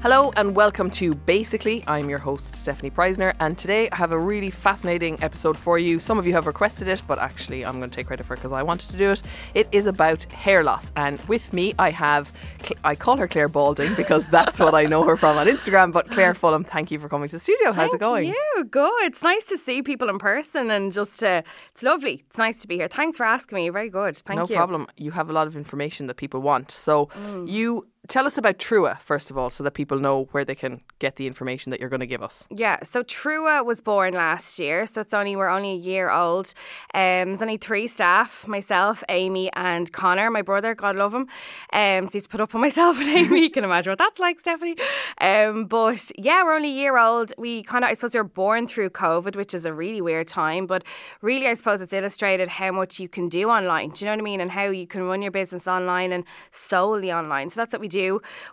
Hello and welcome to Basically. I'm your host, Stephanie Preissner, and today I have a really fascinating episode for you. Some of you have requested it, but actually, I'm going to take credit for it because I wanted to do it. It is about hair loss, and with me, I have, I call her Claire Balding because that's what I know her from on Instagram, but Claire Fulham, thank you for coming to the studio. How's Thank it going? You good? It's nice to see people in person and just uh, it's lovely. It's nice to be here. Thanks for asking me. Very good. Thank no you. No problem. You have a lot of information that people want. So you tell us about Trua first of all, so that people know where they can get the information that you're going to give us. Yeah, so Trua was born last year, so it's only we're only a year old. Um, there's only three staff: myself, Amy, and Connor, my brother. God love him. Um, so he's put up with myself and Amy. You can imagine what that's like, Stephanie. Um, but yeah, we're only a year old. We kind of, I suppose, we were born through COVID, which is a really weird time. But really, I suppose it's illustrated how much you can do online. Do you know what I mean? And how you can run your business online and solely online. So that's what we do.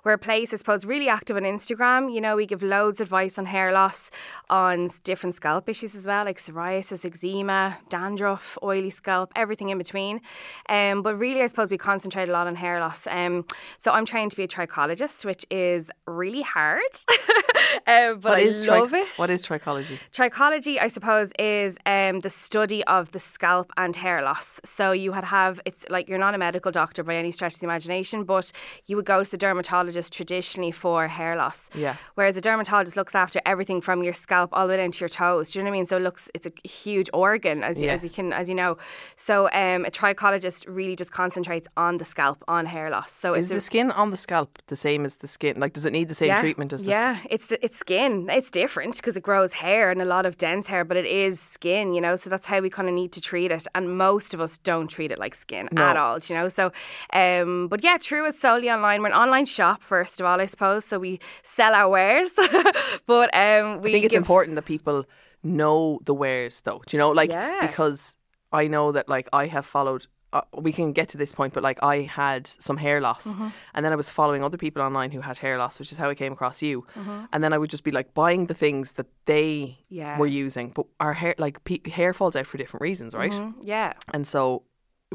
We're a place, I suppose, really active on Instagram. You know, we give loads of advice on hair loss, on different scalp issues as well, like psoriasis, eczema, dandruff, oily scalp, everything in between. Um, but really, I suppose we concentrate a lot on hair loss. Um, so I'm trained to be a trichologist, which is really hard. uh, but What I is love trich- it. What is trichology? Trichology, I suppose, is um, the study of the scalp and hair loss. So you would have, it's like you're not a medical doctor by any stretch of the imagination, but you would go to the dermatologist traditionally for hair loss. Yeah. Whereas a dermatologist looks after everything from your scalp all the way down to your toes. Do you know what I mean? So it looks, it's a huge organ, as, you, as you can, as you know. So um, a trichologist really just concentrates on the scalp, on hair loss. So Is the skin on the scalp the same as the skin? Like, does it need the same treatment as the yeah, it's the, it's skin. It's different because it grows hair and a lot of dense hair, but it is skin, you know. So that's how we kind of need to treat it. And most of us don't treat it like skin at all, you know. So, um, but yeah, True is solely online. We're an online shop first of all, I suppose. So we sell our wares, but um, we I think it's give- important that people know the wares, though. Do you know, like Yeah. because I know that like I have followed. Uh, we can get to this point, but like I had some hair loss, Mm-hmm. and then I was following other people online who had hair loss, which is how I came across you. Mm-hmm. And then I would just be like buying the things that they Yeah. were using, but our hair, like pe- hair, falls out for different reasons, right? yeah. And so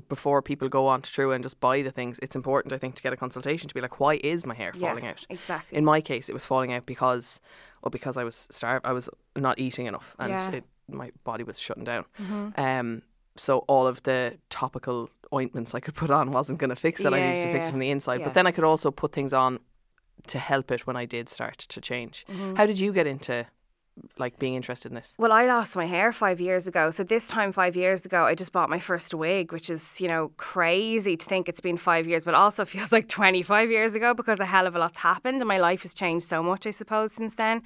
before people go on to True and just buy the things, it's important, I think, to get a consultation to be like, why is my hair Yeah, falling out? exactly. In my case, it was falling out because, well, because I was starved, I was not eating enough, and Yeah. it, my body was shutting down. Um, so all of the topical ointments I could put on wasn't going to fix it. I Yeah, needed to yeah, fix it from the inside. Yeah. But then I could also put things on to help it when I did start to change. Mm-hmm. How did you get into like being interested in this? Well, I lost my hair five years ago. So this time, five years ago, I just bought my first wig, which is, you know, crazy to think it's been five years, but also feels like 25 years ago because a hell of a lot's happened and my life has changed so much, I suppose, since then.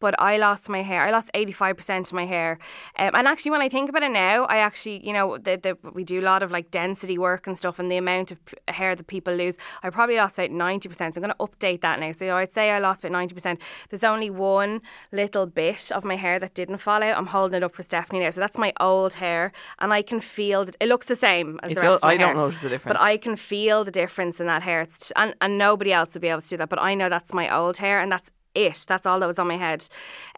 But I lost my hair. I lost 85% of my hair. Um, and actually, when I think about it now, I actually, you know, the, we do a lot of like density work and stuff, and the amount of hair that people lose, I probably lost about 90%. So I'm going to update that now. So I'd say I lost about 90%. There's only one little bit of my hair that didn't fall out. I'm holding it up for Stephanie now. So that's my old hair, and I can feel that it looks the same as It the rest I don't hair. notice the difference. But I can feel the difference in that hair. It's, and, and nobody else would be able to do that. But I know that's my old hair, and that's it. That's all that was on my head.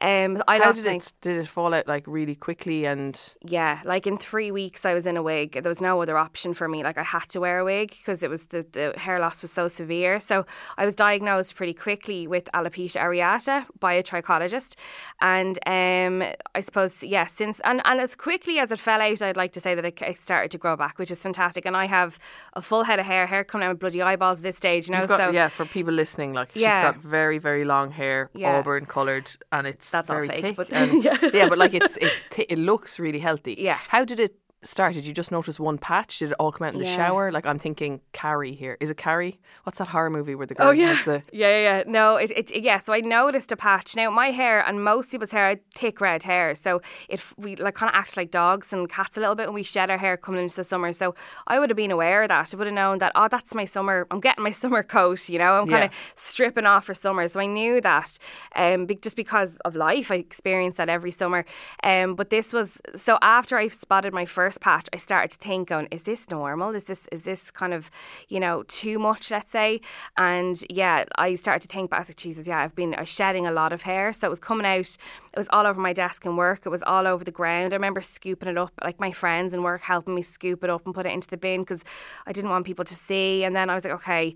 Um, I How did it did it fall out like really quickly and yeah, like in three weeks, I was in a wig. There was no other option for me. Like I had to wear a wig because it was the, the hair loss was so severe. So I was diagnosed pretty quickly with alopecia areata by a trichologist, and um, I suppose yeah, since and, and as quickly as it fell out, I'd like to say that it, it started to grow back, which is fantastic. And I have a full head of hair, hair coming out of bloody eyeballs at this stage. You know, got, so yeah, for people listening, like Yeah. she's got very, very long hair, Yeah. auburn coloured, and it's That's very fake, thick. but- and, yeah, but like it's it's th- it looks really healthy. Yeah. How did it start? Did you just notice one patch? Did it all come out in the Yeah. shower? Like I'm thinking Carrie here. Is it Carrie? What's that horror movie where the girl Oh yeah, has the yeah, yeah, yeah. No, it, it, yeah. So I noticed a patch. Now my hair and most people's hair, had thick red hair. So it we like kind of act like dogs and cats a little bit when we shed our hair coming into the summer. So I would have been aware of that. I would have known that. Oh, that's my summer. I'm getting my summer coat. You know, I'm kind of Yeah. stripping off for summer. So I knew that. Um, be- just because of life, I experienced that every summer. Um, but this was so after I spotted my first first patch, I started to think, going, is this normal? Is this is this kind of, you know, too much? Let's say. And yeah, I started to think, but I was like, Jesus, yeah, I've been shedding a lot of hair, so it was coming out. It was all over my desk and work. It was all over the ground. I remember scooping it up, like my friends in work helping me scoop it up and put it into the bin because I didn't want people to see. And then I was like, okay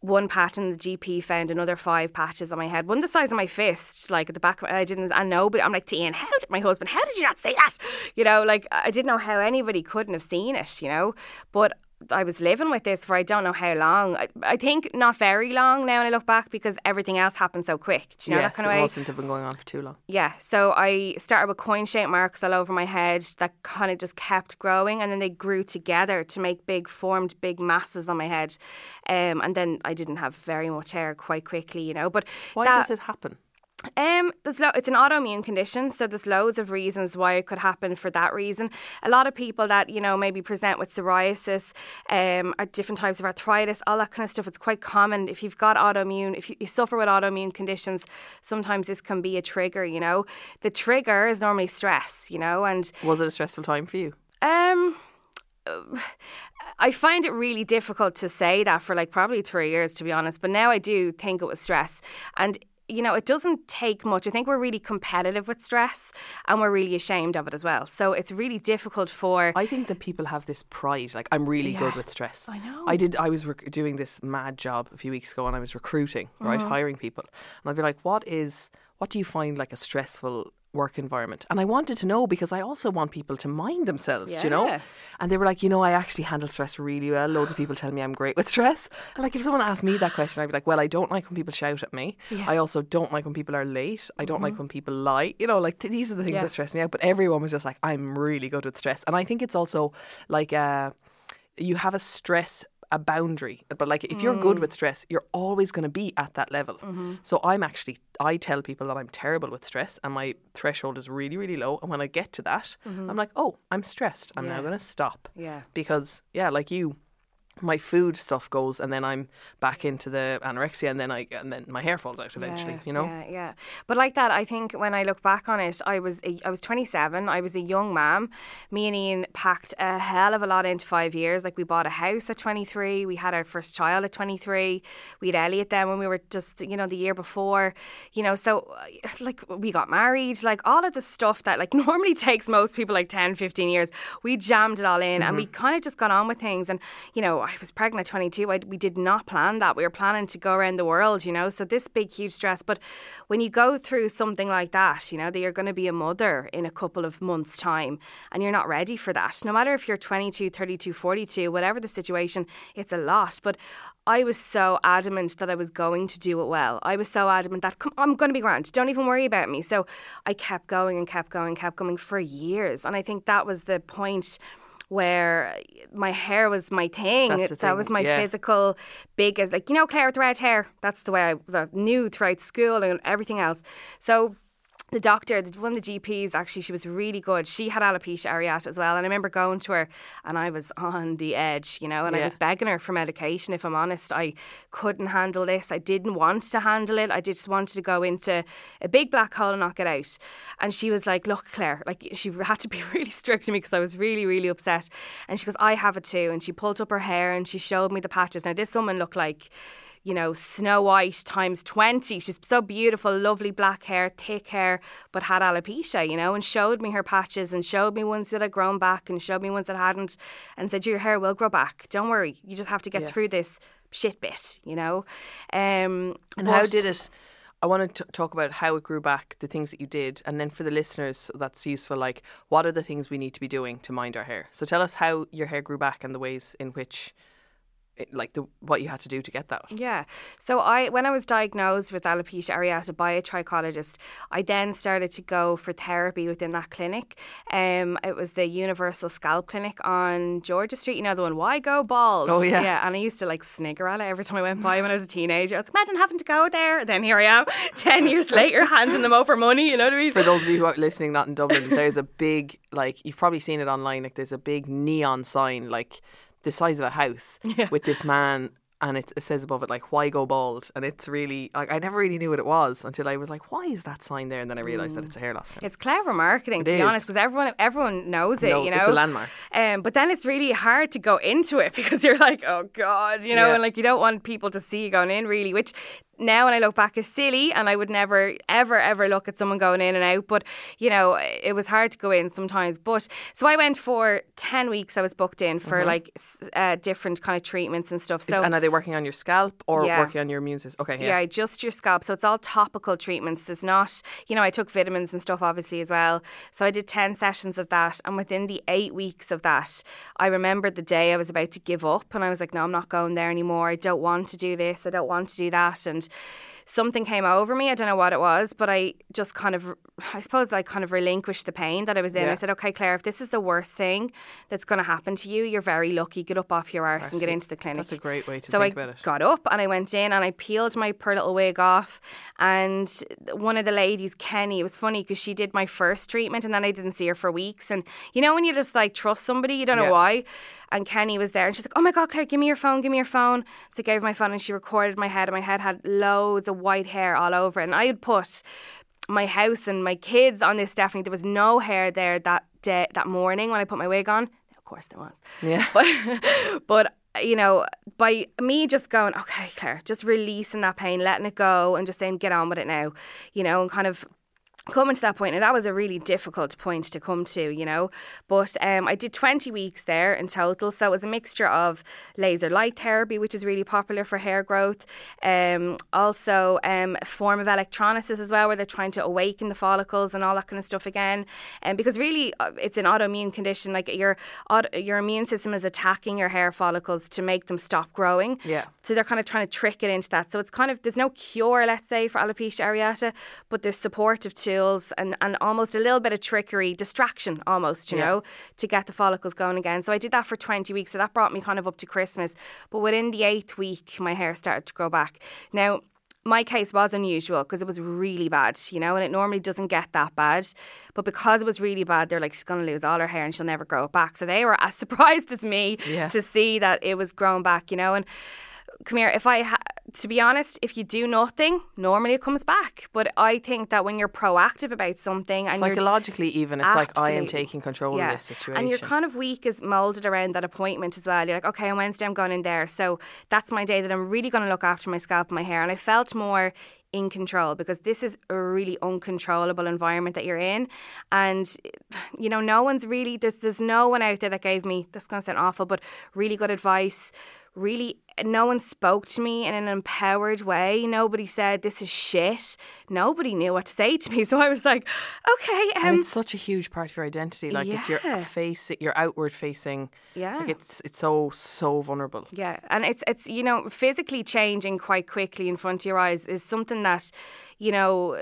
one patch and the GP found another five patches on my head, one the size of my fist, like at the back. Of, I didn't, I know, but I'm like, Ian, how did my husband? How did you not see that? You know, like I didn't know how anybody couldn't have seen it. You know, but I was living with this for I don't know how long. I, I, think not very long now when I look back because everything else happened so quick. Do you know yes, that kind of it way? mustn't have been going on for too long. Yeah. So I started with coin shaped marks all over my head that kind of just kept growing and then they grew together to make big, formed big masses on my head. Um, and then I didn't have very much hair quite quickly, you know. But Why that, does it happen? Um, there's lo- it's an autoimmune condition, so there's loads of reasons why it could happen for that reason. A lot of people that you know maybe present with psoriasis, um, or different types of arthritis, all that kind of stuff. It's quite common if you've got autoimmune, if you, you suffer with autoimmune conditions. Sometimes this can be a trigger. You know, the trigger is normally stress. You know, and Was it a stressful time for you? um. I find it really difficult to say that for like probably three years, to be honest. But now I do think it was stress. And you know, it doesn't take much. I think we're really competitive with stress and we're really ashamed of it as well. So it's really difficult for. I think that people have this pride. Like, I'm really good with stress. I know. I did. I was rec- doing this mad job a few weeks ago, and I was recruiting, right, Mm-hmm. hiring people, and I'd be like, "What is? What do you find like a stressful work environment?" And I wanted to know because I also want people to mind themselves. do You know. And they were like, "You know, I actually handle stress really well. Loads of people tell me I'm great with stress." And like, if someone asked me that question, I'd be like, "Well, I don't like when people shout at me. I also don't like when people are late. I don't like when people lie. You know, like th- these are the things Mm-hmm. Yeah. that stress me out." But everyone was just like, "I'm really good with stress," and I think it's also like uh, you have a stress a boundary but like if you're good mm. with stress you're always going to be at that level. Mm-hmm. So i'm actually i tell people that i'm terrible with stress and my threshold is really really low and when i get to that mm-hmm. i'm like oh i'm stressed. I'm now going to stop. Yeah. because yeah like you my food stuff goes and then i'm back into the anorexia and then i and then my hair falls out eventually Yeah, you know Yeah, yeah. But like that, I think when I look back on it, I was a, I was 27. I was a young mom. Me and Ian packed a hell of a lot into five years. Like we bought a house at 23. We had our first child at 23. We had Elliot then when we were just you know the year before. You know, so uh, like we got married. Like all of the stuff that like normally takes most people like 10, 15 years. We jammed it all in, and we kind of just got on with things. And you know, I was pregnant at 22. I, we did not plan that. We were planning to go around the world. You know, so this big huge stress. But when you go through something like that, you know, that you're going to be a mother in a couple of months' time and you're not ready for that. No matter if you're 22, 32, 42, whatever the situation, it's a lot. But I was so adamant that I was going to do it well. I was so adamant that I'm going to be grand. Don't even worry about me. So I kept going and kept going, kept going for years. And I think that was the point where my hair was my thing. The that was my yeah. physical big as like you know Claire with red hair. That's the way I, that knew throughout school and everything else. So the doctor, one of the GPs, actually, she was really good. She had alopecia areata as well, and I remember going to her, and I was on the edge, you know, and I was begging her for medication. If I'm honest, I couldn't handle this. I didn't want to handle it. I just wanted to go into a big black hole and not get out. And she was like, "Look, Claire," like she had to be really strict to me because I was really, really upset. And she goes, "I have it too." And she pulled up her hair and she showed me the patches. Now this woman looked like you know, Snow White times 20. She's so beautiful, lovely black hair, thick hair, but had alopecia, you know, and showed me her patches and showed me ones that had grown back and showed me ones that hadn't and said, Your hair will grow back. Don't worry. You just have to get Yeah. through this shit bit, you know. Um, And how did it? I want to talk about how it grew back, the things that you did, and then for the listeners, so that's useful. Like, what are the things we need to be doing to mind our hair? So tell us how your hair grew back and the ways in which, like, the what you had to do to get that. Yeah. So I when I was diagnosed with alopecia areata by a trichologist, I then started to go for therapy within that clinic. Um it was the Universal Scalp Clinic on George's Street, you know the one why go bald? Oh, yeah. Yeah, and I used to like snigger at it every time I went by when I was a teenager. I was like, imagine having to go there. Then here I am, ten years later, handing them over money, you know what I mean? For those of you who are listening, not in Dublin, there's a big, like, you've probably seen it online. Like, there's a big neon sign, like the size of a house, with this man and it, it says above it like "Why go bald?" and it's really like I never really knew what it was until I was like, "Why is that sign there?" And then I realised that it's a hair loss. It's clever marketing, to It be honest, because everyone everyone knows it. No, you know, it's a landmark. Um, but then it's really hard to go into it because you're like, oh god, you know, Yeah. and like you don't want people to see you going in really, which now when I look back is silly, and I would never ever ever look at someone going in and out. But you know, it was hard to go in sometimes. But so I went for ten weeks. I was booked in for like uh, different kind of treatments and stuff. So and are they working on your scalp or Yeah. working on your immune system? Okay, yeah. yeah. just your scalp. So it's all topical treatments. There's not, you know, I took vitamins and stuff obviously as well. So I did 10 sessions of that. And within the eight weeks of that, I remembered the day I was about to give up. And I was like, no, I'm not going there anymore. I don't want to do this. I don't want to do that. And something came over me. I don't know what it was, but I just kind of, I suppose, I kind of relinquished the pain that I was in. Yeah. I said, okay, Claire, if this is the worst thing that's going to happen to you, you're very lucky. Get up off your arse and get into the clinic. That's a great way to so think I about it. got up and I went in and I peeled my poor little wig off. And one of the ladies, Kenny, it was funny because she did my first treatment and then I didn't see her for weeks. And you know when you just like trust somebody, you don't Yeah. know why. And Kenny was there and she's like, "Oh my god, Claire, give me your phone, give me your phone." So I gave her my phone and she recorded my head and my head had loads of white hair all over it. And I had put my house and my kids on this Stephanie. There was no hair there that day, that morning when I put my wig on. Of course there was. Yeah. But but you know, by me just going, okay, Claire, just releasing that pain, letting it go, and just saying, get on with it now, you know, and kind of coming to that point and that was a really difficult point to come to you know but um, i did 20 weeks there in total so it was a mixture of laser light therapy which is really popular for hair growth um, also um, a form of electrolysis as well where they're trying to awaken the follicles and all that kind of stuff again and because really uh, it's an autoimmune condition like your your immune system is attacking your hair follicles to make them stop growing Yeah. so they're kind of trying to trick it into that. So it's kind of there's no cure, let's say, for alopecia areata, but there's supportive tools and, and almost a little bit of trickery, distraction almost, you Yeah. know, to get the follicles going again. So I did that for 20 weeks. So that brought me kind of up to Christmas. But within the eighth week, my hair started to grow back. Now my case was unusual because it was really bad, you know, and it normally doesn't get that bad. But because it was really bad, they're like, she's going to lose all her hair and she'll never grow it back. So they were as surprised as me Yeah. to see that it was growing back, you know. And come here, if I, ha- to be honest, if you do nothing, normally it comes back. But I think that when you're proactive about something and Psychologically, even it's like I am taking control of this situation. and your kind of week is molded around that appointment as well. You're like, okay, on Wednesday I'm going in there. So that's my day that I'm really going to look after my scalp and my hair. And I felt more in control because this is a really uncontrollable environment that you're in. And, you know, no one's really, there's, there's no one out there that gave me, this is going to sound awful, but really good advice. Really, no one spoke to me in an empowered way. Nobody said, this is shit. Nobody knew what to say to me. So I was like, okay. Um, and it's such a huge part of your identity. Like it's your face, your outward facing. Yeah. Like it's it's so so vulnerable. Yeah, and it's it's you know physically changing quite quickly in front of your eyes is something that you know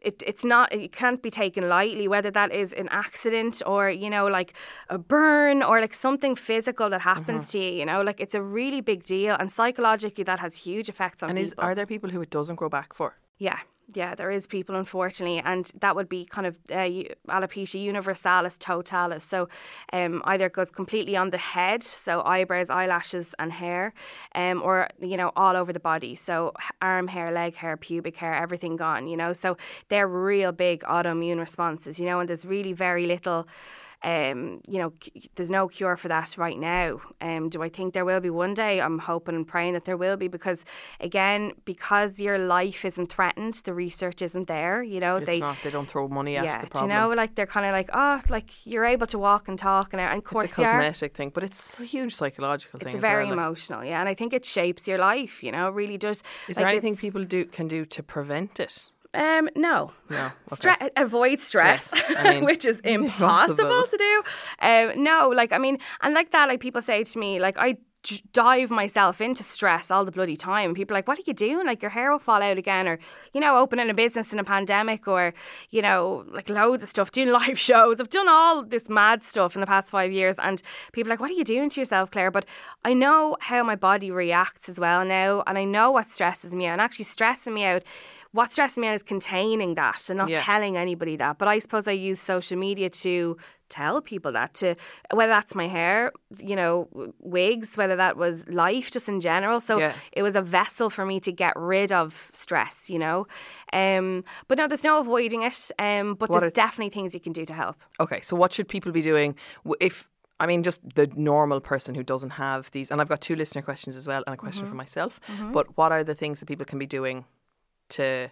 it it's not it can't be taken lightly whether that is an accident or you know like a burn or like something physical that happens to you you know like it's a really big deal and psychologically that has huge effects on And is people. are there people who it doesn't grow back for? Yeah, yeah, there is people, unfortunately, and that would be kind of uh, alopecia universalis totalis. So, um, either it goes completely on the head, so eyebrows, eyelashes, and hair, um, or you know, all over the body. So, arm hair, leg hair, pubic hair, everything gone. You know, so they're real big autoimmune responses. You know, and there's really very little. Um, you know, c- there's no cure for that right now. Um, do I think there will be one day? I'm hoping and praying that there will be because, again, because your life isn't threatened, the research isn't there. You know, It's they not. They don't throw money at yeah, the do you know, like they're kind of like, oh, like you're able to walk and talk, and, and of course it's a cosmetic thing, but it's a huge psychological It's thing. as very well, like. emotional, yeah, and I think it shapes your life. You know, it really does. Is Like, there anything people do can do to prevent it? Um, no. No. Stre- avoid stress, Stress. I mean, which is impossible impossible. to do. Um, no, like I mean, and like that, like people say to me, like I dive myself into stress all the bloody time. People are like, what are you doing? Like your hair will fall out again, or you know, opening a business in a pandemic, or you know, like loads of stuff, doing live shows. I've done all this mad stuff in the past five years, and people are like, what are you doing to yourself, Claire? But I know how my body reacts as well now, and I know what stresses me out, and actually stressing me out what stresses me out is containing that and not Yeah. telling anybody that. But I suppose I use social media to tell people that to whether that's my hair, you know, wigs, whether that was life just in general. So Yeah. it was a vessel for me to get rid of stress, you know. Um, but no, there's no avoiding it. Um, but What there's definitely things you can do to help. Okay, so what should people be doing if I mean just the normal person who doesn't have these and I've got two listener questions as well and a question for myself. But what are the things that people can be doing to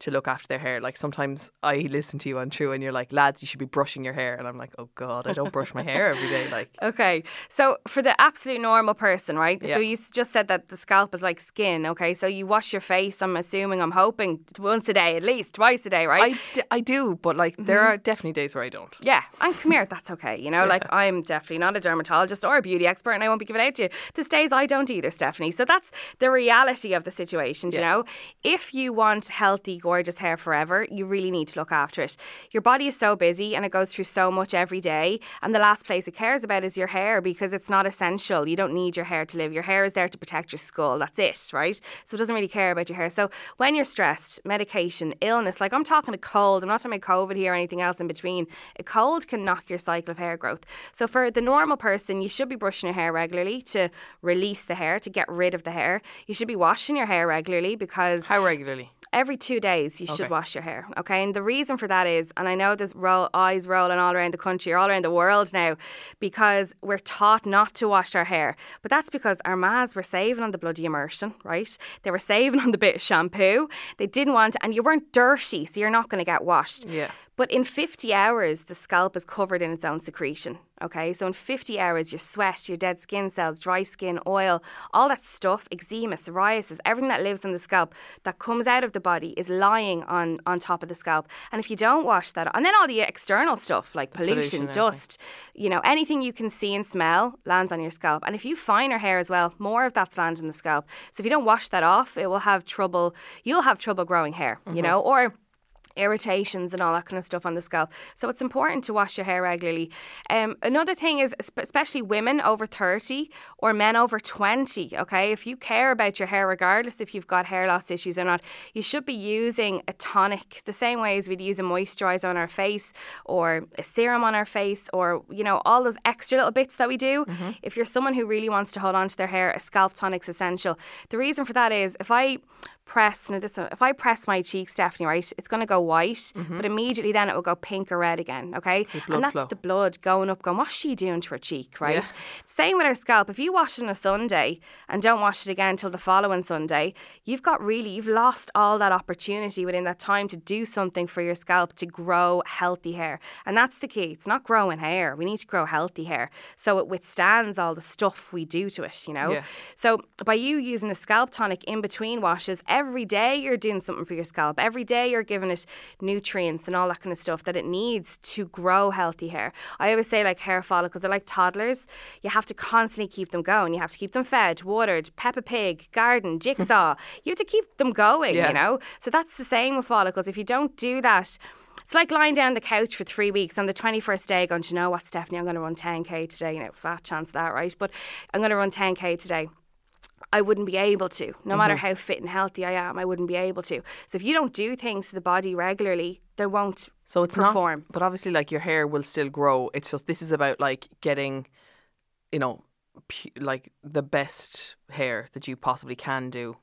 to look after their hair? Like sometimes I listen to you on True and you're like, lads, you should be brushing your hair and I'm like, Oh god, I don't brush my hair every day. Like Okay, so for the absolute normal person, right? Yeah. So you just said that the scalp is like skin. Okay, so you wash your face. I'm assuming, I'm hoping once a day, at least twice a day, right? I, d- I do, but like there mm-hmm. are definitely days where I don't. Yeah, and come here, that's okay. You know, like I'm definitely not a dermatologist or a beauty expert, and I won't be giving out to you. There's days I don't either, Stephanie. So that's the reality of the situation. do You know, if you want healthy, gorgeous hair forever, you really need to look after it. Your body is so busy and it goes through so much every day, and the last place it cares about is your hair because it's not essential. You don't need your hair to live. Your hair is there to protect your skull. That's it, right? So it doesn't really care about your hair. So when you're stressed, medication, illness, like I'm talking a cold, I'm not talking about COVID here or anything else in between. A cold can knock your cycle of hair growth. So for the normal person, you should be brushing your hair regularly to release the hair, to get rid of the hair. You should be washing your hair regularly because How regularly? every two days you should wash your hair okay? And the reason for that is and i know there's ro- eyes rolling all around the country or all around the world now because we're taught not to wash our hair. But that's because our mas were saving on the bloody immersion right? They were saving on the bit of shampoo. They didn't want and you weren't dirty so you're not going to get washed. Yeah. But in 50 hours, the scalp is covered in its own secretion. Okay, so in 50 hours, your sweat, your dead skin cells, dry skin, oil, all that stuff, eczema, psoriasis, everything that lives in the scalp that comes out of the body is lying on, on top of the scalp. And if you don't wash that, and then all the external stuff like pollution pollution, dust, you know, anything you can see and smell lands on your scalp. And if you finer hair as well, more of that's landing in the scalp. So if you don't wash that off, it will have trouble, you'll have trouble growing hair, you mm-hmm. know, or irritations and all that kind of stuff on the scalp. So it's important to wash your hair regularly. Um, another thing is, especially women over 30 or men over 20, okay, if you care about your hair, regardless if you've got hair loss issues or not, you should be using a tonic the same way as we'd use a moisturizer on our face or a serum on our face or, you know, all those extra little bits that we do. If you're someone who really wants to hold on to their hair, a scalp tonic's essential. The reason for that is if I press now this one, if I press my cheek, Stephanie, right, it's going to go white, mm-hmm. but immediately then it will go pink or red again. Okay, and that's flow. the blood going up, going. What's she doing to her cheek, right? Yeah. Same with her scalp. If you wash it on a Sunday and don't wash it again until the following Sunday, you've got really you've lost all that opportunity within that time to do something for your scalp to grow healthy hair, and that's the key. It's not growing hair. We need to grow healthy hair so it withstands all the stuff we do to it. You know. Yeah. So by you using a scalp tonic in between washes, every day you're doing something for your scalp. Every day you're giving it nutrients and all that kind of stuff that it needs to grow healthy hair. I always say like hair follicles are like toddlers. You have to constantly keep them going. You have to keep them fed, watered, Peppa Pig, garden, jigsaw. you have to keep them going, Yeah. you know? So that's the same with follicles. If you don't do that, it's like lying down on the couch for three weeks on the 21st day going, "Do you know what, Stephanie, I'm going to run 10k today. You know, fat chance of that, right? But I'm going to run 10k today. I wouldn't be able to. No matter Mm-hmm. how fit and healthy I am, I wouldn't be able to. So if you don't do things to the body regularly, they won't So it's perform. not, but obviously, like your hair will still grow. It's just this is about like getting, you know, pu- like the best hair that you possibly can do.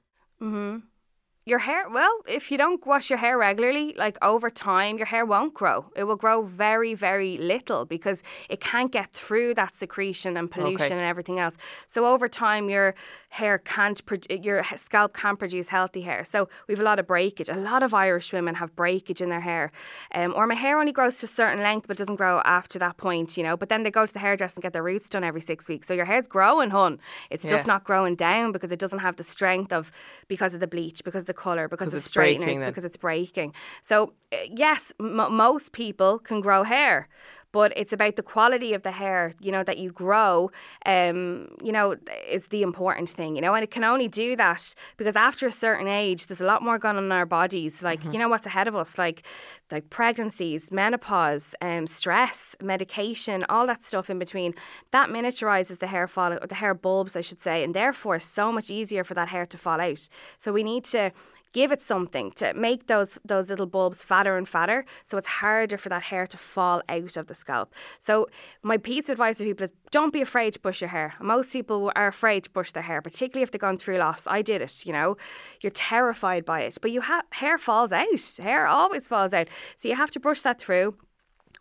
Your hair, well, if you don't wash your hair regularly, like over time, your hair won't grow. It will grow very, very little because it can't get through that secretion and pollution Okay. and everything else. So over time, your hair can't, pro- your scalp can't produce healthy hair. So we have a lot of breakage. A lot of Irish women have breakage in their hair, um, or my hair only grows to a certain length but doesn't grow after that point, you know. But then they go to the hairdresser and get their roots done every six weeks. So your hair's growing, hun. It's just not growing down because it doesn't have the strength of because of the bleach, because of the color, because of it's straighteners, breaking because it's breaking. So uh, yes, m- most people can grow hair. But it's about the quality of the hair, you know, that you grow, um, you know, is the important thing, you know, and it can only do that because after a certain age, there's a lot more going on in our bodies. Like, Mm-hmm. you know, what's ahead of us, like, like pregnancies, menopause, um, stress, medication, all that stuff in between. That miniaturizes the hair follicle, the hair bulbs, I should say, and therefore it's so much easier for that hair to fall out. So we need to give it something to make those those little bulbs fatter and fatter, so it's harder for that hair to fall out of the scalp. So my piece of advice to people is don't be afraid to brush your hair. Most people are afraid to brush their hair, particularly if they've gone through loss. I did it, you know. You're terrified by it, but you have hair falls out. Hair always falls out, so you have to brush that through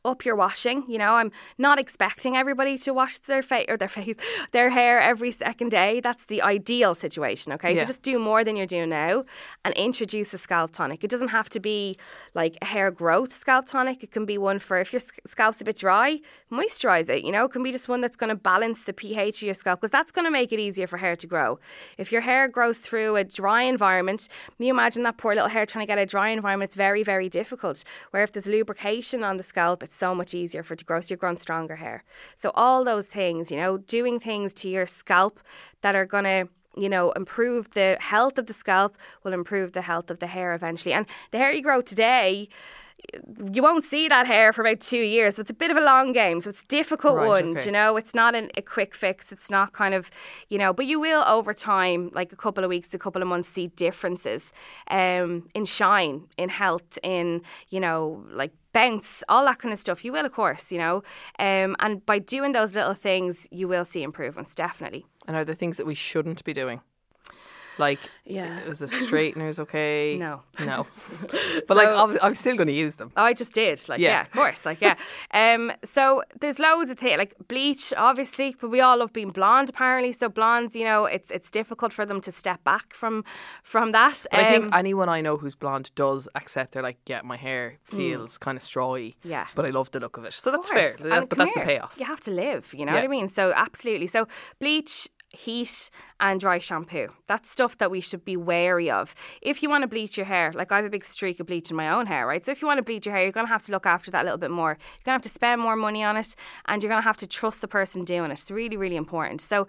up your washing. You know, I'm not expecting everybody to wash their face or their face, their hair every second day. That's the ideal situation. Okay, Yeah. so just do more than you're doing now, and introduce a scalp tonic. It doesn't have to be like a hair growth scalp tonic. It can be one for if your scalp's a bit dry, moisturize it. You know, it can be just one that's going to balance the pH of your scalp because that's going to make it easier for hair to grow. If your hair grows through a dry environment, you imagine that poor little hair trying to get a dry environment. It's very, very difficult. Where if there's lubrication on the scalp, it's so much easier for it to grow. So you're growing stronger hair. So all those things, you know, doing things to your scalp that are to you know, improve the health of the scalp will improve the health of the hair eventually. And the hair you grow today, you won't see that hair for about two years. So it's a bit of a long game. So it's a difficult Right, one. okay. You know, it's not an, a quick fix. It's not kind of, you know, but you will over time, like a couple of weeks, a couple of months, see differences um, in shine, in health, in, you know, like bounce, all that kind of stuff. You will, of course, you know. Um, and by doing those little things, you will see improvements, definitely. And are there things that we shouldn't be doing? Like, Yeah. is the straighteners okay? No. No. but like, I'm, I'm still going to use them. Oh, I just did. Like, yeah. Yeah. of course. Like, yeah. um, so there's loads of things, like bleach, obviously, but we all love being blonde, apparently. So blondes, you know, it's it's difficult for them to step back from from that. But I think Um, anyone I know who's blonde does accept they're like, yeah, my hair feels kind of strawy. Yeah. But I love the look of it. So that's Of fair. course. That- And but that's here, the payoff. You have to live, you know Yeah. what I mean? So absolutely. So bleach, heat, and dry shampoo. That's stuff that we should be wary of. If you want to bleach your hair, like I have a big streak of bleach in my own hair, right? So if you want to bleach your hair, you're going to have to look after that a little bit more. You're going to have to spend more money on it, and you're going to have to trust the person doing it. It's really, really important. So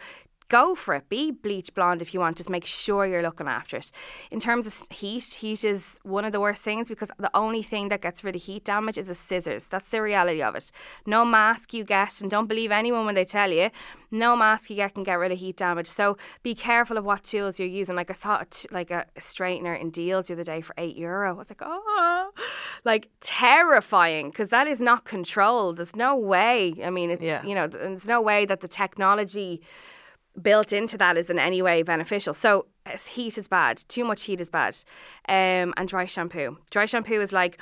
go for it. Be bleach blonde if you want. Just make sure you're looking after it. In terms of heat, heat is one of the worst things because the only thing that gets rid of heat damage is a scissors. That's the reality of it. No mask you get, and don't believe anyone when they tell you, no mask you get can get rid of heat damage. So be careful of what tools you're using. Like I saw a t- like a straightener in deals the other day for eight euro. I was like, oh, like terrifying because that is not controlled. There's no way. I mean, it's Yeah. you know, there's no way that the technology built into that is in any way beneficial. So heat is bad. Too much heat is bad. Um, and dry shampoo. Dry shampoo is like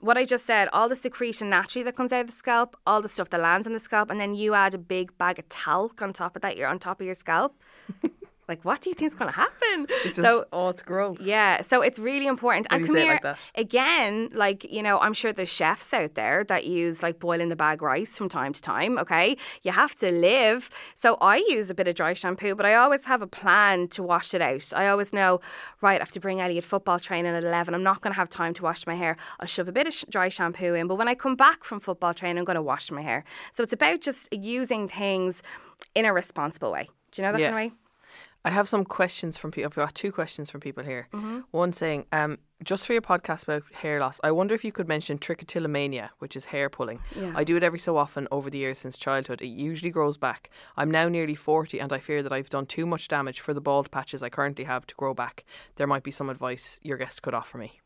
what I just said. All the secretion naturally that comes out of the scalp, all the stuff that lands on the scalp, and then you add a big bag of talc on top of that. You're on top of your scalp. like, what do you think is going to happen? It's so just, oh, it's gross. yeah, so it's really important. When and come here like again, like you know, I'm sure there's chefs out there that use like boiling the bag rice from time to time. Okay, you have to live. So I use a bit of dry shampoo, but I always have a plan to wash it out. I always know, right, I have to bring Elliot football training at eleven. I'm not going to have time to wash my hair. I'll shove a bit of sh- dry shampoo in, but when I come back from football training, I'm going to wash my hair. So it's about just using things in a responsible way. Do you know that Yeah. kind of way? I have some questions from people. I've got two questions from people here. Mm-hmm. One saying, um, just for your podcast about hair loss, I wonder if you could mention trichotillomania, which is hair pulling. Yeah. I do it every so often over the years since childhood. It usually grows back. I'm now nearly 40 and I fear that I've done too much damage for the bald patches I currently have to grow back. There might be some advice your guest could offer me.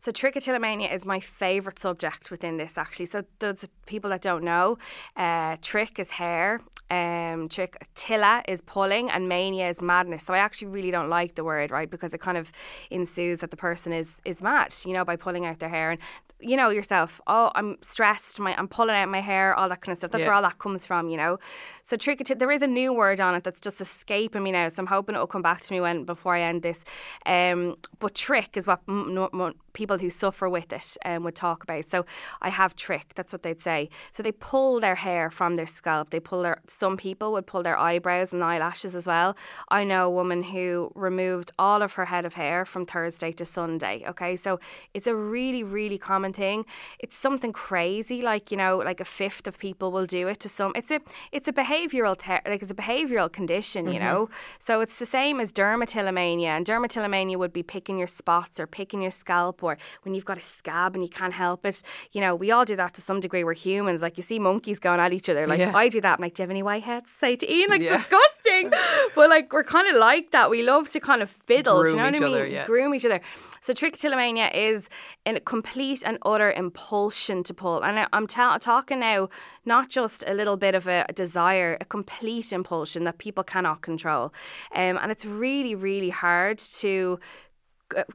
So trichotillomania is my favourite subject within this actually. So those people that don't know, uh, trich is hair, um, trick trichotilla is pulling, and mania is madness. So I actually really don't like the word, right? Because it kind of ensues that the person is is mad, you know, by pulling out their hair. And you know yourself, oh, I'm stressed, my I'm pulling out my hair, all that kind of stuff. That's Yeah. where all that comes from, you know. So trichotilla, there is a new word on it that's just escaping me now. So I'm hoping it'll come back to me when before I end this. Um, but trich is what m- mo- people who suffer with it um, would talk about. So I have trich. That's what they'd say. So they pull their hair from their scalp. They pull their. Some people would pull their eyebrows and eyelashes as well. I know a woman who removed all of her head of hair from Thursday to Sunday. Okay, so it's a really really common thing. It's something crazy. Like you know, like a fifth of people will do it to some. It's a it's a behavioural ter- like it's a behavioural condition. You know, so it's the same as dermatillomania. And dermatillomania would be picking your spots or picking your scalp or when you've got a scab and you can't help it. You know, we all do that to some degree. We're humans. Like you see monkeys going at each other. Like Yeah. I do that. I'm like, do you have any whiteheads? Say to Ian, like Yeah. disgusting. But like we're kind of like that. We love to kind of fiddle. do you know what I mean? other, yeah. Groom each other. So trichotillomania is in a complete and utter impulsion to pull. And I'm ta- talking now not just a little bit of a, a desire, a complete impulsion that people cannot control. Um, and it's really, really hard to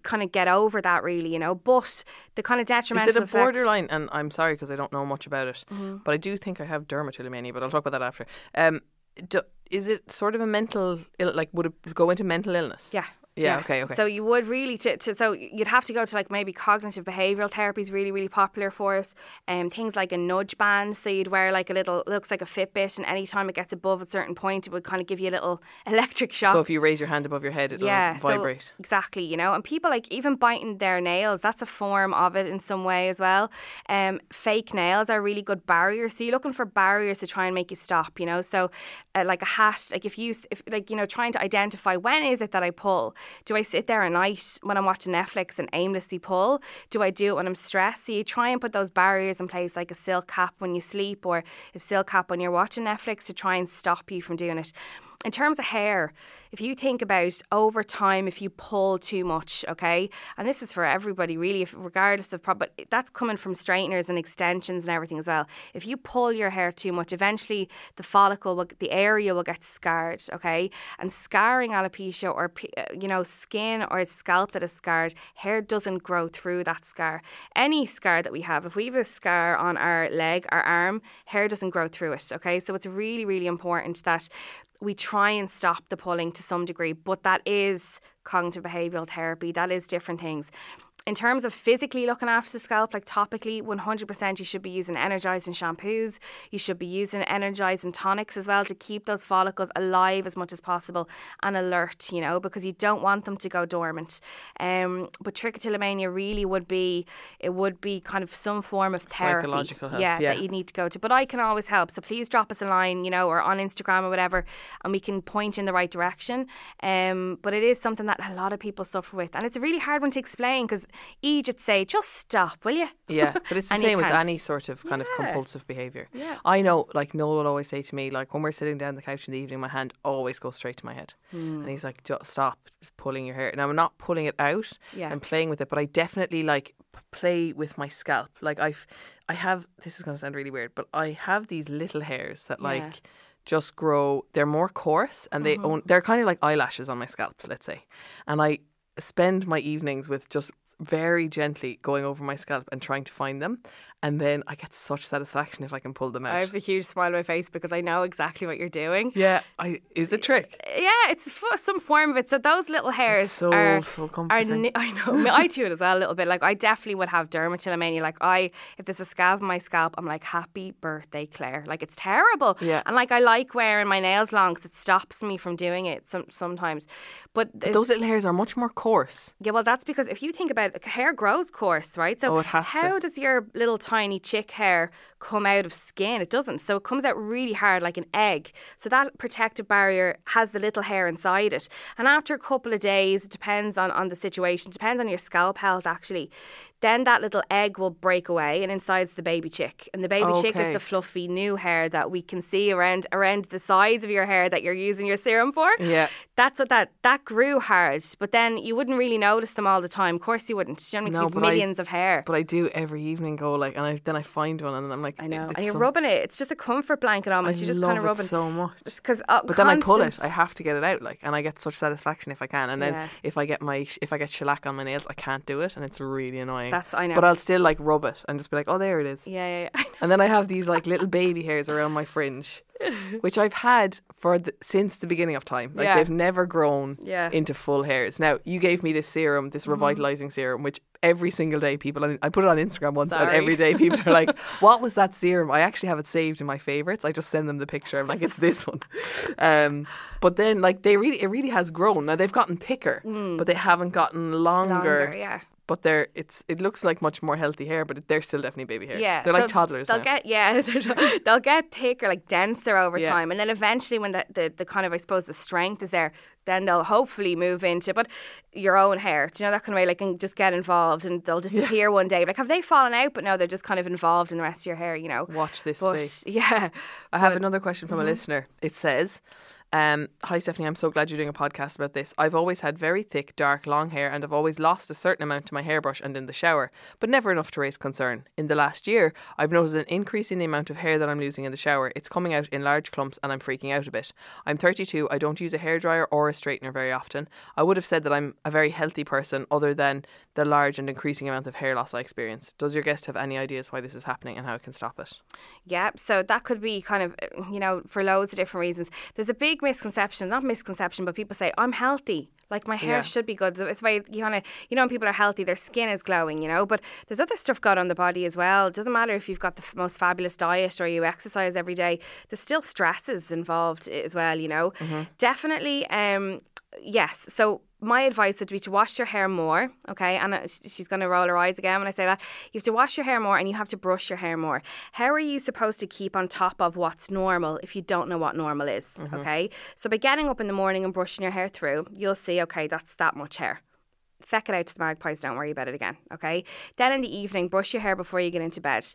kind of get over that really you know but the kind of detrimental Is it a borderline? And I'm sorry because I don't know much about it, Mm-hmm. but I do think I have dermatillomania. But I'll talk about that after. Um, do, is it sort of a mental, Ill, like would it go into mental illness? Yeah. Yeah, okay, okay. So you would really to, to so you'd have to go to like maybe cognitive behavioural therapy is really really popular for it. Um, things like a nudge band. So you'd wear like a little looks like a Fitbit, and anytime it gets above a certain point, it would kind of give you a little electric shock. So if you raise your hand above your head, it'll yeah, so- vibrate. exactly, you know, and people like even biting their nails, that's a form of it in some way as well. Um, fake nails are really good barriers. So you're looking for barriers to try and make you stop, you know. So uh, like a hat, like if you, if like you know, trying to identify when is it that I pull? Do I sit there at night when I'm watching Netflix and aimlessly pull? Do I do it when I'm stressed? So you try and put those barriers in place, like a silk cap when you sleep or a silk cap when you're watching Netflix to try and stop you from doing it. In terms of hair, if you think about over time, if you pull too much, okay, and this is for everybody really, if, regardless of, but that's coming from straighteners and extensions and everything as well. If you pull your hair too much, eventually the follicle, will, the area will get scarred, okay, and scarring alopecia or you know skin or scalp that is scarred, hair doesn't grow through that scar. Any scar that we have, if we have a scar on our leg, our arm, hair doesn't grow through it, okay. So it's really, really important that we try and stop the pulling to some degree, but that is cognitive behavioural therapy. That is different things. In terms of physically looking after the scalp, like topically, 100% you should be using energizing shampoos. You should be using energizing tonics as well to keep those follicles alive as much as possible and alert, you know, because you don't want them to go dormant. Um, but trichotillomania really would be, it would be kind of some form of therapy. Psychological help, Yeah, yeah. that you need to go to. But I can always help. So please drop us a line, you know, or on Instagram or whatever, and we can point in the right direction. Um, but it is something that a lot of people suffer with. And it's a really hard one to explain because Egypt say, just stop, will you? Yeah, but it's the same with any sort of kind of compulsive behaviour. Yeah. I know, like Noel will always say to me, like when we're sitting down the couch in the evening, my hand always goes straight to my head, Hmm. and he's like, "Just stop pulling your hair." Now I'm not pulling it out, Yeah. I'm playing with it, but I definitely like play with my scalp. Like I've, I have. This is going to sound really weird, but I have these little hairs that Yeah. like just grow. They're more coarse, and they Mm-hmm. own. They're kind of like eyelashes on my scalp, let's say, and I spend my evenings with just very gently going over my scalp and trying to find them. And then I get such satisfaction if I can pull them out. I have a huge smile on my face because I know exactly what you're doing. yeah, I is a trick. Yeah, it's f- some form of it. So those little hairs so- are so Are, comforting. ni- I know. I, do it as well a little bit. Like I definitely would have dermatillomania. Like I, if there's a scab on my scalp, I'm like, happy birthday, Claire. Like it's terrible. Yeah. And like I like wearing my nails long because it stops me from doing it some sometimes. But, But those little hairs are much more coarse. yeah, well, that's because if you think about it, hair grows coarse, right? So Oh, it has to. how does your little tiny chick hair come out of skin? It doesn't. So it comes out really hard like an egg. So that protective barrier has the little hair inside it. And after a couple of days, it depends on, on the situation, depends on your scalp health actually. Then that little egg will break away and inside's the baby chick. And the baby chick is the fluffy new hair that we can see around around the sides of your hair that you're using your serum for. Yeah. That's what that that grew hard, but then you wouldn't really notice them all the time. Of course you wouldn't. You know, No, but I- millions of hair. But I do every evening go like, and I, then I find one, and I'm like, I know, and you're so- rubbing it. It's just a comfort blanket I almost. You're just kind of rubbing. it so much. because uh, But then I pull it. I have to get it out, like, and I get such satisfaction if I can. And then Yeah. if I get my if I get shellac on my nails, I can't do it, and it's really annoying. That's- I know. But I'll still like rub it and just be like, oh, there it is. yeah, yeah, yeah. And then I have these like little baby hairs around my fringe, which I've had for the, since the beginning of time. Like Yeah. they've never grown Yeah. Mm-hmm. into full hairs. Now you gave me this serum, this revitalizing serum, which every single day people on, I put it on Instagram once, and every day people are like, "What was that serum?" I actually have it saved in my favorites. I just send them the picture. I'm like, "It's this one." Um, but then like they really, it really has grown. Now they've gotten thicker, but they haven't gotten longer. Mm. Longer, yeah. But they're it's it looks like much more healthy hair, but they're still definitely baby hairs. Yeah, they're like toddlers. They'll now. get yeah, they'll get thicker, like denser over Yeah. time, and then eventually, when the, the the kind of I suppose the strength is there, then they'll hopefully move into but your own hair. Do you know that kind of way? Like, and just get involved, and they'll disappear one day. Like, have they fallen out? But no, they're just kind of involved in the rest of your hair. You know. Watch this But space. yeah, I have another question from a mm-hmm. listener. It says, Um, hi, Stephanie. I'm so glad you're doing a podcast about this. I've always had very thick, dark, long hair, and I've always lost a certain amount to my hairbrush and in the shower, but never enough to raise concern. In the last year, I've noticed an increase in the amount of hair that I'm losing in the shower. It's coming out in large clumps, and I'm freaking out a bit. I'm 32. I don't use a hairdryer or a straightener very often. I would have said that I'm a very healthy person, other than the large and increasing amount of hair loss I experience. Does your guest have any ideas why this is happening and how it can stop it? Yeah, so that could be kind of, you know, for loads of different reasons. There's a big misconception, not misconception, but people say, I'm healthy. Like my hair Yeah. should be good. It's way you kind of, you know, when people are healthy, their skin is glowing, you know. But there's other stuff going on the body as well. It doesn't matter if you've got the f- most fabulous diet or you exercise every day. There's still stresses involved as well, you know. Definitely, um, yes. So my advice would be to wash your hair more, okay? And uh, she's going to roll her eyes again when I say that. You have to wash your hair more and you have to brush your hair more. How are you supposed to keep on top of what's normal if you don't know what normal is, okay? So by getting up in the morning and brushing your hair through, you'll see, okay, that's that much hair. Feck it out to the magpies, don't worry about it again, okay? Then in the evening, brush your hair before you get into bed.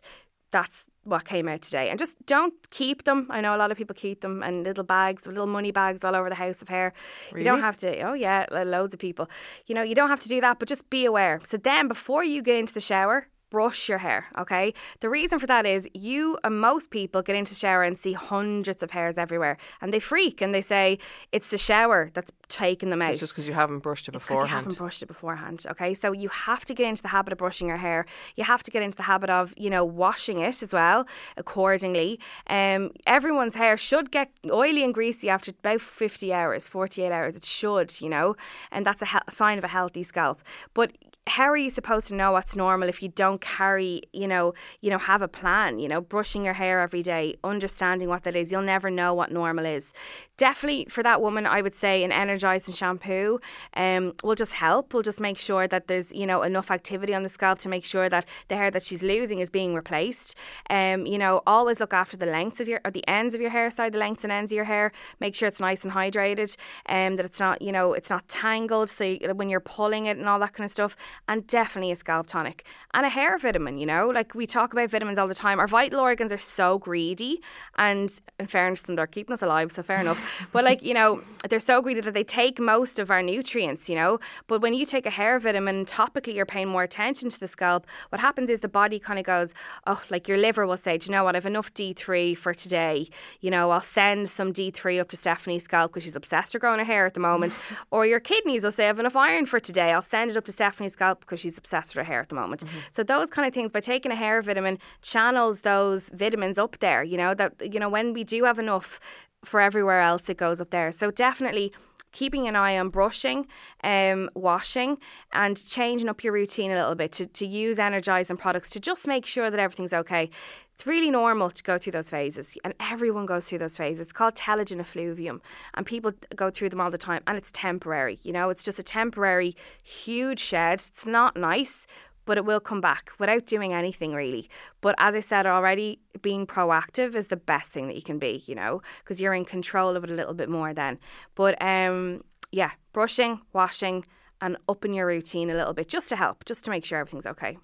That's what came out today. And just don't keep them. I know a lot of people keep them in little bags, little money bags all over the house of hair. You don't have to, oh yeah, loads of people. You know, you don't have to do that, but just be aware. So then before you get into the shower, brush your hair, okay? The reason for that is you and most people get into the shower and see hundreds of hairs everywhere and they freak and they say it's the shower that's taking them out. It's just because you haven't brushed it Because beforehand. you haven't brushed it beforehand. Okay, so you have to get into the habit of brushing your hair. You have to get into the habit of you know washing it as well accordingly. Um, everyone's hair should get oily and greasy after about fifty hours, forty eight hours. It should, you know, and that's a he- sign of a healthy scalp. But how are you supposed to know what's normal if you don't carry, you know, you know, have a plan, you know, brushing your hair every day, understanding what that is, you'll never know what normal is. Definitely for that woman, I would say an energizing shampoo um, will just help. Will just make sure that there's, you know, enough activity on the scalp to make sure that the hair that she's losing is being replaced. Um, you know, always look after the lengths of your or the ends of your hair, sorry, the lengths and ends of your hair. Make sure it's nice and hydrated, and that it's not, you know, it's not tangled. So when you're pulling it and all that kind of stuff, and definitely a scalp tonic and a hair vitamin. You know, like we talk about vitamins all the time. Our vital organs are so greedy, and in fairness, them, they're keeping us alive. So fair enough. But like you know, they're so greedy that they take most of our nutrients. You know, but when you take a hair vitamin topically, you're paying more attention to the scalp. What happens is the body kind of goes, oh, like your liver will say, do you know what? I've enough D3 for today. You know, I'll send some D3 up to Stephanie's scalp because she's obsessed with growing her hair at the moment. or your kidneys will say, I've enough iron for today. I'll send it up to Stephanie's scalp because she's obsessed with her hair at the moment. Mm-hmm. So those kind of things, by taking a hair vitamin, channels those vitamins up there. You know that you know when we do have enough for everywhere else, it goes up there. So definitely keeping an eye on brushing, um, washing, and changing up your routine a little bit to, to use energizing products to just make sure that everything's okay. It's really normal to go through those phases, and everyone goes through those phases. It's called telogen effluvium, and people go through them all the time, and it's temporary. You know, it's just a temporary, huge shed. It's not nice, but it will come back without doing anything really. But as I said already, being proactive is the best thing that you can be, you know, because you're in control of it a little bit more then. But um, yeah, brushing, washing, and upping your routine a little bit just to help, just to make sure everything's okay.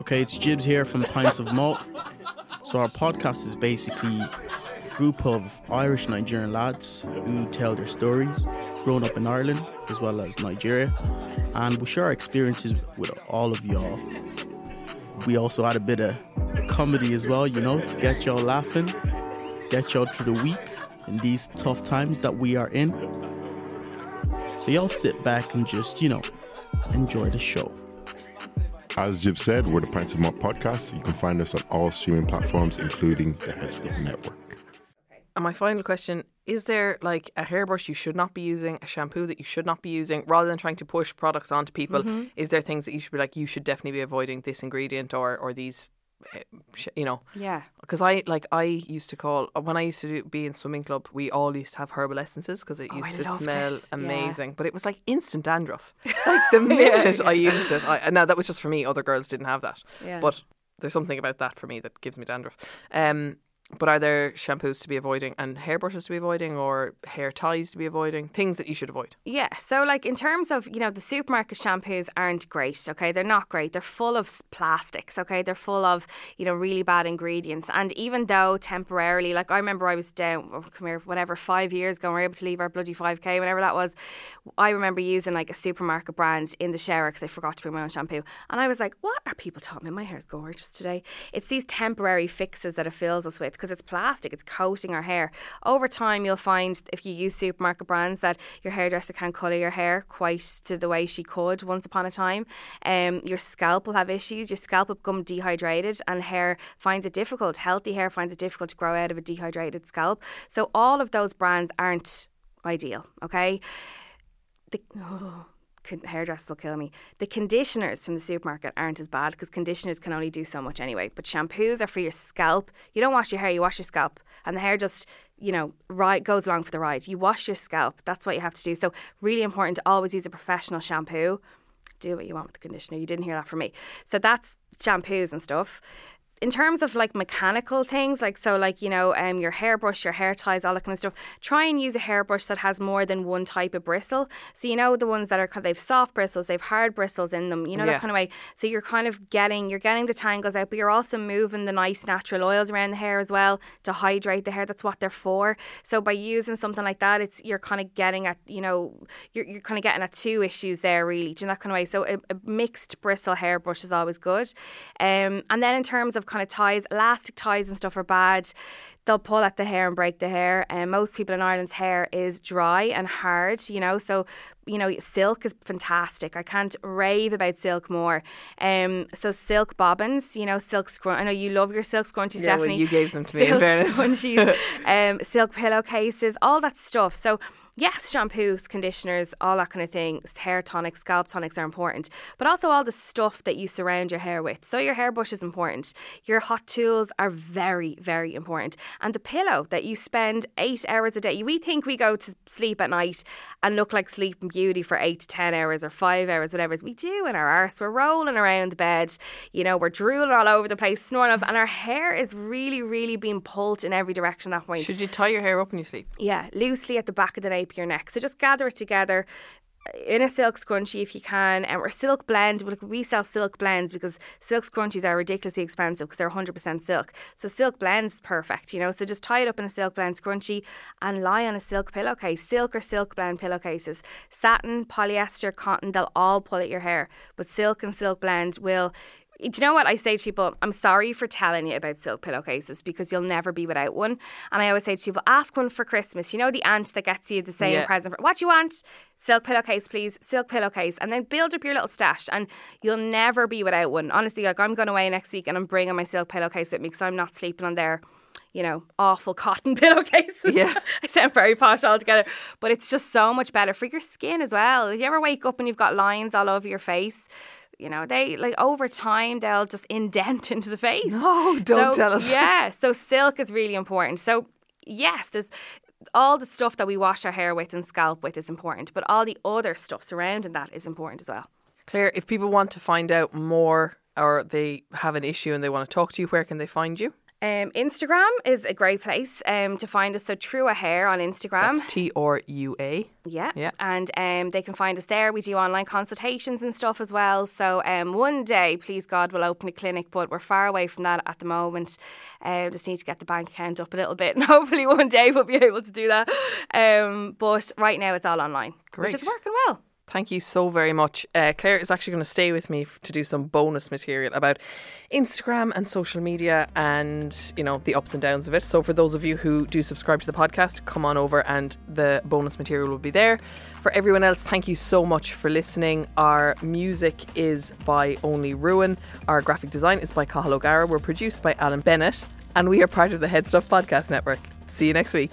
Okay, it's Jibs here from Pints of Malt. So our podcast is basically group of Irish Nigerian lads who tell their stories, growing up in Ireland as well as Nigeria, and we share our experiences with all of y'all. We also add a bit of comedy as well, you know, to get y'all laughing, get y'all through the week in these tough times that we are in. So y'all sit back and just, you know, enjoy the show. As Jib said, we're the Pints of Malt podcast. You can find us on all streaming platforms, including the HeadStuff Network. And my final question is there like a hairbrush you should not be using, a shampoo that you should not be using, rather than trying to push products onto people? Mm-hmm. Is there things that you should be like, you should definitely be avoiding this ingredient or, or these, eh, you know? Yeah. Because I like I used to call when I used to do, be in swimming club, we all used to have herbal essences because it Oh, used I to smell it. Yeah. amazing. But it was like instant dandruff. Like the minute I used it, I, now that was just for me. Other girls didn't have that. Yeah. But there's something about that for me that gives me dandruff. Um, But are there shampoos to be avoiding and hairbrushes to be avoiding or hair ties to be avoiding? Things that you should avoid. Yeah. So, like in terms of, you know, the supermarket shampoos aren't great, okay? They're not great. They're full of plastics, okay? They're full of, you know, really bad ingredients. And even though temporarily, like I remember I was down, oh, come here, whatever, five years ago, we were able to leave our bloody 5K, whenever that was. I remember using like a supermarket brand in the shower because I forgot to bring my own shampoo. And I was like, what are people talking about? My hair's gorgeous today. It's these temporary fixes that it fills us with because it's plastic, it's coating our hair. Over time, you'll find if you use supermarket brands that your hairdresser can't colour your hair quite to the way she could once upon a time. Um, your scalp will have issues, your scalp will become dehydrated, and hair finds it difficult. Healthy hair finds it difficult to grow out of a dehydrated scalp. So, all of those brands aren't ideal, okay? The, oh, hairdressers will kill me. The conditioners from the supermarket aren't as bad because conditioners can only do so much anyway. But shampoos are for your scalp. You don't wash your hair, you wash your scalp, and the hair just you know right goes along for the ride. You wash your scalp. That's what you have to do. So really important to always use a professional shampoo. Do what you want with the conditioner. You didn't hear that from me. So that's shampoos and stuff in terms of like mechanical things, like so, like you know, um, your hairbrush, your hair ties, all that kind of stuff. Try and use a hairbrush that has more than one type of bristle. So you know the ones that are kind they've soft bristles, they've hard bristles in them. You know Yeah. that kind of way. So you're kind of getting you're getting the tangles out, but you're also moving the nice natural oils around the hair as well to hydrate the hair. That's what they're for. So by using something like that, it's you're kind of getting at you know you're you're kind of getting at two issues there really. Do you know that kind of way? So a, a mixed bristle hairbrush is always good. Um, and then in terms of kind of ties, elastic ties and stuff are bad. They'll pull at the hair and break the hair. And most people in Ireland's hair is dry and hard, you know. So, you know, silk is fantastic. I can't rave about silk more. Um, so silk bobbins, you know, silk scrunch. I know you love your silk scrunchies, Yeah, well, you gave them to me, in Silk fairness. scrunchies, um, silk pillowcases, all that stuff. So. Yes, shampoos, conditioners, all that kind of thing. Hair tonics, scalp tonics are important, but also all the stuff that you surround your hair with. So, your hairbrush is important. Your hot tools are very, very important. And the pillow that you spend eight hours a day. We think we go to sleep at night and look like Sleeping Beauty for eight to 10 hours or five hours, whatever. We do in our arse. We're rolling around the bed, you know, we're drooling all over the place, snoring off, and our hair is really, really being pulled in every direction at that point. Should you tie your hair up when you sleep? Yeah, loosely at the back of the nape of your neck. So just gather it together in a silk scrunchie if you can, um, or silk blend. We sell silk blends because silk scrunchies are ridiculously expensive because they're 100% silk. So silk blends perfect, you know. So just tie it up in a silk blend scrunchie and lie on a silk pillowcase. Silk or silk blend pillowcases, satin, polyester, cotton, they'll all pull at your hair. But silk and silk blend will do you know what I say to people? I'm sorry for telling you about silk pillowcases because you'll never be without one. And I always say to people, ask one for Christmas. You know the aunt that gets you the same Yeah. present. For, what you want? Silk pillowcase, please. Silk pillowcase, and then build up your little stash, and you'll never be without one. Honestly, like I'm going away next week, and I'm bringing my silk pillowcase with me because I'm not sleeping on there. You know, awful cotton pillowcases. Yeah. I sound very posh altogether, but it's just so much better for your skin as well. If you ever wake up and you've got lines all over your face, you know, they like over time they'll just indent into the face. No, don't So, tell us. Yeah, so silk is really important. So yes, there's all the stuff that we wash our hair with and scalp with is important, but all the other stuff surrounding that is important as well. Claire, if people want to find out more or they have an issue and they want to talk to you, where can they find you? Um, Instagram is a great place um, to find us. So Trua Hair on Instagram. That's T R U A. Yeah. Yeah. And um, they can find us there. We do online consultations and stuff as well. So um, one day, please God, we'll open a clinic, but we're far away from that at the moment. Uh, just need to get the bank account up a little bit, and hopefully one day we'll be able to do that. Um, but right now, it's all online, which is working well. Thank you so very much. Uh, Claire is actually going to stay with me to do some bonus material about Instagram and social media and, you know, the ups and downs of it. So, for those of you who do subscribe to the podcast, come on over and the bonus material will be there. For everyone else, thank you so much for listening. Our music is by Only Ruin. Our graphic design is by Cahill O'Gara. We're produced by Alan Bennett. And we are part of the HeadStuff Podcast Network. See you next week.